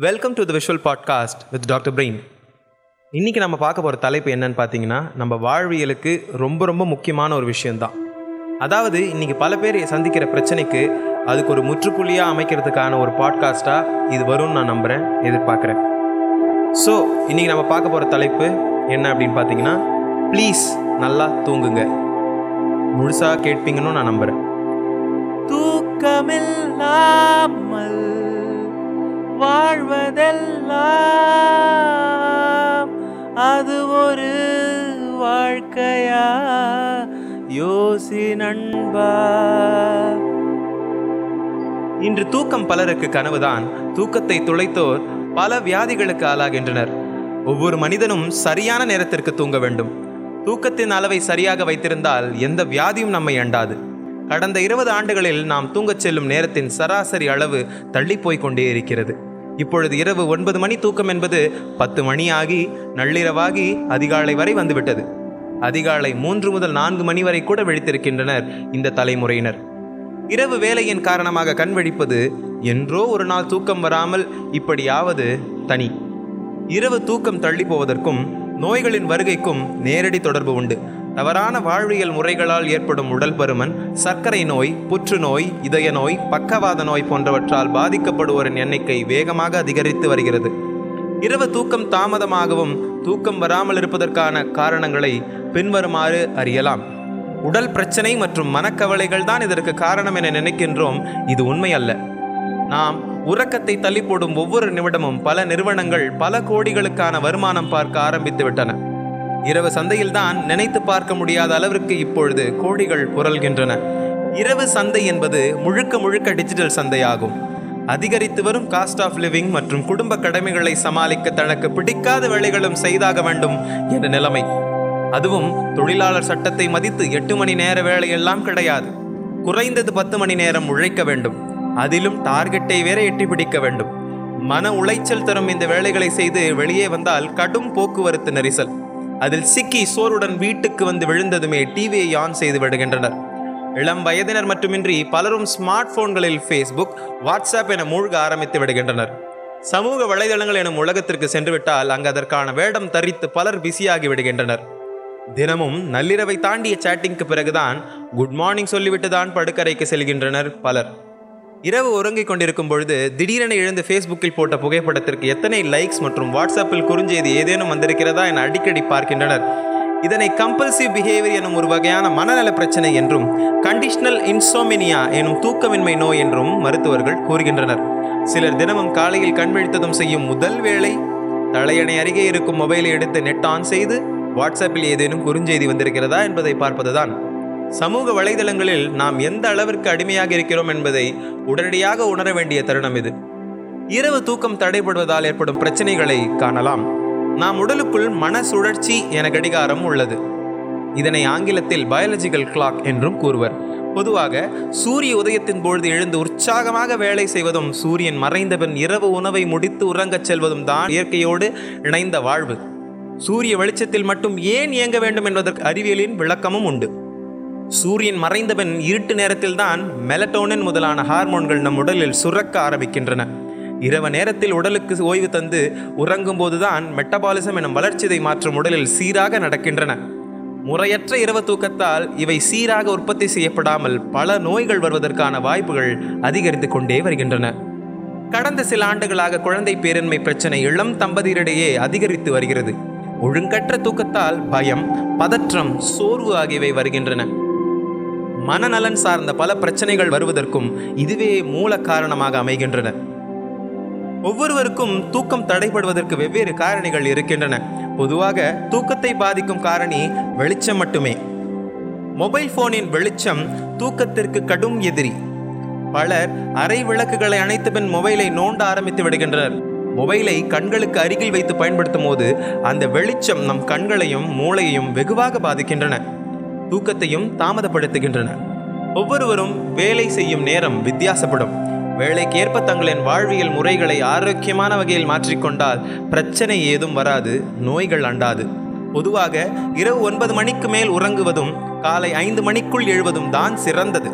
Welcome to the visual podcast with doctor Brain இன்றைக்கி நம்ம பார்க்க போகிற தலைப்பு என்னன்னு பார்த்தீங்கன்னா நம்ம வாழ்வியலுக்கு ரொம்ப ரொம்ப முக்கியமான ஒரு விஷயந்தான் அதாவது இன்றைக்கி பல பேர் சந்திக்கிற பிரச்சனைக்கு அதுக்கு ஒரு முற்றுப்புள்ளியாக அமைக்கிறதுக்கான ஒரு பாட்காஸ்ட்டாக இது வரும்னு நான் நம்புகிறேன் எதிர்பார்க்குறேன். ஸோ இன்றைக்கி நம்ம பார்க்க போகிற தலைப்பு என்ன அப்படின்னு பார்த்தீங்கன்னா ப்ளீஸ் நல்லா தூங்குங்க. முழுசாக கேட்பீங்கன்னு நான் நம்புகிறேன் தூக்கமில்லாமல் வாழ்வதெல்லாம் அது ஒரு வாழ்க்கையா? யோசி நண்பா. இன்று தூக்கம் பலருக்கு கனவுதான். தூக்கத்தை துளைத்தோர் பல வியாதிகளுக்கு ஆளாகின்றனர். ஒவ்வொரு மனிதனும் சரியான நேரத்திற்கு தூங்க வேண்டும். தூக்கத்தின் அளவை சரியாக வைத்திருந்தால் எந்த வியாதியும் நம்மை அண்டாது. கடந்த இருபது ஆண்டுகளில் நாம் தூங்கச் செல்லும் நேரத்தின் சராசரி அளவு தள்ளிப்போய் கொண்டே இருக்கிறது. இப்பொழுது இரவு ஒன்பது மணி தூக்கம் என்பது பத்து மணி ஆகி நள்ளிரவாகி அதிகாலை வரை வந்துவிட்டது. அதிகாலை மூன்று முதல் நான்கு மணி வரை கூட விழித்திருக்கின்றனர் இந்த தலைமுறையினர். இரவு வேலையின் காரணமாக கண் விழிப்பது என்றோ ஒரு நாள் தூக்கம் வராமல் இப்படியாவது தனி. இரவு தூக்கம் தள்ளி போவதற்கும் நோய்களின் வருகைக்கும் நேரடி தொடர்பு உண்டு. தவறான வாழ்வியல் முறைகளால் ஏற்படும் உடல் பருமன் சர்க்கரை நோய் புற்றுநோய் இதய நோய் பக்கவாத நோய் போன்றவற்றால் பாதிக்கப்படுவோரின் எண்ணிக்கை வேகமாக அதிகரித்து வருகிறது. இரவு தூக்கம் தாமதமாகவும் தூக்கம் வராமல் இருப்பதற்கான காரணங்களை பின்வருமாறு அறியலாம். உடல் பிரச்சனை மற்றும் மனக்கவலைகள் தான் இதற்கு காரணம் என நினைக்கின்றோம். இது உண்மை அல்ல. நாம் உறக்கத்தை தள்ளி போடும் ஒவ்வொரு நிமிடமும் பல நிறுவனங்கள் பல கோடிகளுக்கான வருமானம் பார்க்க ஆரம்பித்து விட்டன. இரவு சந்தையில்தான் நினைத்து பார்க்க முடியாத அளவிற்கு இப்பொழுது கோடிகள் புரள்கின்றன. இரவு சந்தை என்பது முழுக்க முழுக்க டிஜிட்டல் சந்தையாகும். அதிகரித்து வரும் காஸ்ட் ஆஃப் லிவிங் மற்றும் குடும்ப கடமைகளை சமாளிக்க தனக்கு பிடிக்காத வேலைகளும் செய்தாக வேண்டும் என்ற நிலைமை. அதுவும் தொழிலாளர் சட்டத்தை மதித்து எட்டு மணி நேர வேலையெல்லாம் கிடையாது. குறைந்தது பத்து மணி நேரம் உழைக்க வேண்டும். அதிலும் டார்கெட்டை வேற எட்டி பிடிக்க வேண்டும். மன உளைச்சல் தரும் இந்த வேலைகளை செய்து வெளியே வந்தால் கடும் போக்குவரத்து நெரிசல். அதில் சிக்கி சோருடன் வீட்டுக்கு வந்து விழுந்ததுமே டிவியை ஆன் செய்து விடுகின்றனர். இளம் வயதினர் மட்டுமின்றி பலரும் ஸ்மார்ட் போன்களில் ஃபேஸ்புக் வாட்ஸ்அப் என மூழ்க ஆரம்பித்து விடுகின்றனர். சமூக வலைதளங்கள் எனும் உலகத்திற்கு சென்றுவிட்டால் அங்கு அதற்கான வேடம் தரித்து பலர் பிஸியாகி விடுகின்றனர். தினமும் நள்ளிரவை தாண்டிய சேட்டிங்க்கு பிறகுதான் குட் மார்னிங் சொல்லிவிட்டு தான் படுக்கரைக்கு செல்கின்றனர் பலர். இரவு உறங்கிக் கொண்டிருக்கும் பொழுது திடீரென எழுந்து ஃபேஸ்புக்கில் போட்ட புகைப்படத்திற்கு எத்தனை லைக்ஸ் மற்றும் வாட்ஸ்அப்பில் குறுஞ்செய்தி ஏதேனும் வந்திருக்கிறதா என அடிக்கடி பார்க்கின்றனர். இதனை கம்பல்சிவ் பிஹேவியர் எனும் ஒரு வகையான மனநல பிரச்சனை என்றும் கண்டிஷனல் இன்சோமினியா எனும் தூக்கமின்மை நோய் என்றும் மருத்துவர்கள் கூறுகின்றனர். சிலர் தினமும் காலையில் கண் விழித்ததும் செய்யும் முதல் வேளை தலையணை அருகே இருக்கும் மொபைலை எடுத்து நெட் ஆன் செய்து வாட்ஸ்அப்பில் ஏதேனும் குறுஞ்செய்தி வந்திருக்கிறதா என்பதை பார்ப்பதுதான். சமூக வலைதளங்களில் நாம் எந்த அளவிற்கு அடிமையாக இருக்கிறோம் என்பதை உடனடியாக உணர வேண்டிய தருணம் இது. இரவு தூக்கம் தடைபடுவதால் ஏற்படும் பிரச்சனைகளை காணலாம். நாம் உடலுக்குள் மன சுழற்சி என கடிகாரம் உள்ளது. இதனை ஆங்கிலத்தில் பயாலஜிக்கல் கிளாக் என்றும் கூறுவர். பொதுவாக சூரிய உதயத்தின் பொழுது எழுந்து உற்சாகமாக வேலை செய்வதும் சூரியன் மறைந்தபின் இரவு உணவை முடித்து உறங்கச் செல்வதும் தான் இயற்கையோடு இணைந்த வாழ்வு. சூரிய வெளிச்சத்தில் மட்டும் ஏன் இயங்க வேண்டும் என்பதற்கு அறிவியலின் விளக்கமும் உண்டு. சூரியன் மறைந்தபின் இருட்டு நேரத்தில்தான் மெலட்டோனின் முதலான ஹார்மோன்கள் நம் உடலில் சுரக்க ஆரம்பிக்கின்றன. இரவு நேரத்தில் உடலுக்கு ஓய்வு தந்து உறங்கும் போதுதான் மெட்டபாலிசம் எனும் வளர்ச்சிதை மாற்றும் உடலில் சீராக நடக்கின்றன. முறையற்ற இரவு தூக்கத்தால் இவை சீராக உற்பத்தி செய்யப்படாமல் பல நோய்கள் வருவதற்கான வாய்ப்புகள் அதிகரித்து கொண்டே வருகின்றன. கடந்த சில ஆண்டுகளாக குழந்தை பேரின்மை பிரச்சனை இளம் தம்பதியரிடையே அதிகரித்து வருகிறது. ஒழுங்கற்ற தூக்கத்தால் பயம் பதற்றம் சோர்வு ஆகியவை வருகின்றன. மனநலன் சார்ந்த பல பிரச்சனைகள் வருவதற்கும் இதுவே மூல காரணமாக அமைகின்றன. ஒவ்வொருவருக்கும் தூக்கம் தடைபடுவதற்கு வெவ்வேறு காரணிகள் இருக்கின்றன. பொதுவாக தூக்கத்தை பாதிக்கும் காரணி வெளிச்சம் மட்டுமே. மொபைல் போனின் வெளிச்சம் தூக்கத்திற்கு கடும் எதிரி. பலர் அரை விளக்குகளை அணைத்த பின் மொபைலை நோண்ட ஆரம்பித்து விடுகின்றனர். மொபைலை கண்களுக்கு அருகில் வைத்து பயன்படுத்தும் போது அந்த வெளிச்சம் நம் கண்களையும் மூளையையும் வெகுவாக பாதிக்கின்றன. தூக்கத்தையும் தாமதப்படுத்துகின்றன. ஒவ்வொருவரும் வேலை செய்யும் நேரம் வித்தியாசப்படும். வேலைக்கேற்ப தங்களின் வாழ்வியல் முறைகளை ஆரோக்கியமான வகையில் மாற்றிக்கொண்டால் பிரச்சனை ஏதும் வராது நோய்கள் அண்டாது. பொதுவாக இரவு ஒன்பது மணிக்கு மேல் உறங்குவதும் காலை ஐந்து மணிக்குள் எழுவதும் தான் சிறந்தது.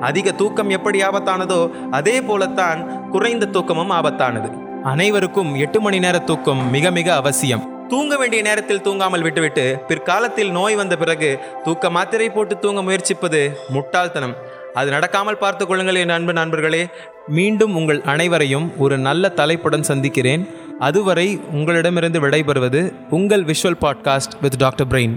அதிக தூக்கம் எப்படி ஆபத்தானதோ அதே போலத்தான் குறைந்த தூக்கமும் ஆபத்தானது. அனைவருக்கும் எட்டு மணி நேர தூக்கம் மிக மிக அவசியம். தூங்க வேண்டிய நேரத்தில் தூங்காமல் விட்டுவிட்டு பிற்காலத்தில் நோய் வந்த பிறகு தூக்க மாத்திரை போட்டு தூங்க முயற்சிப்பது முட்டாள்தனம். அது நடக்காமல் பார்த்து கொள்ளுங்கள் என் அன்பு நண்பர்களே. மீண்டும் உங்கள் அனைவரையும் ஒரு நல்ல தலைப்புடன் சந்திக்கிறேன். அதுவரை உங்களிடமிருந்து விடைபெறுவது உங்கள் visual podcast with doctor Brain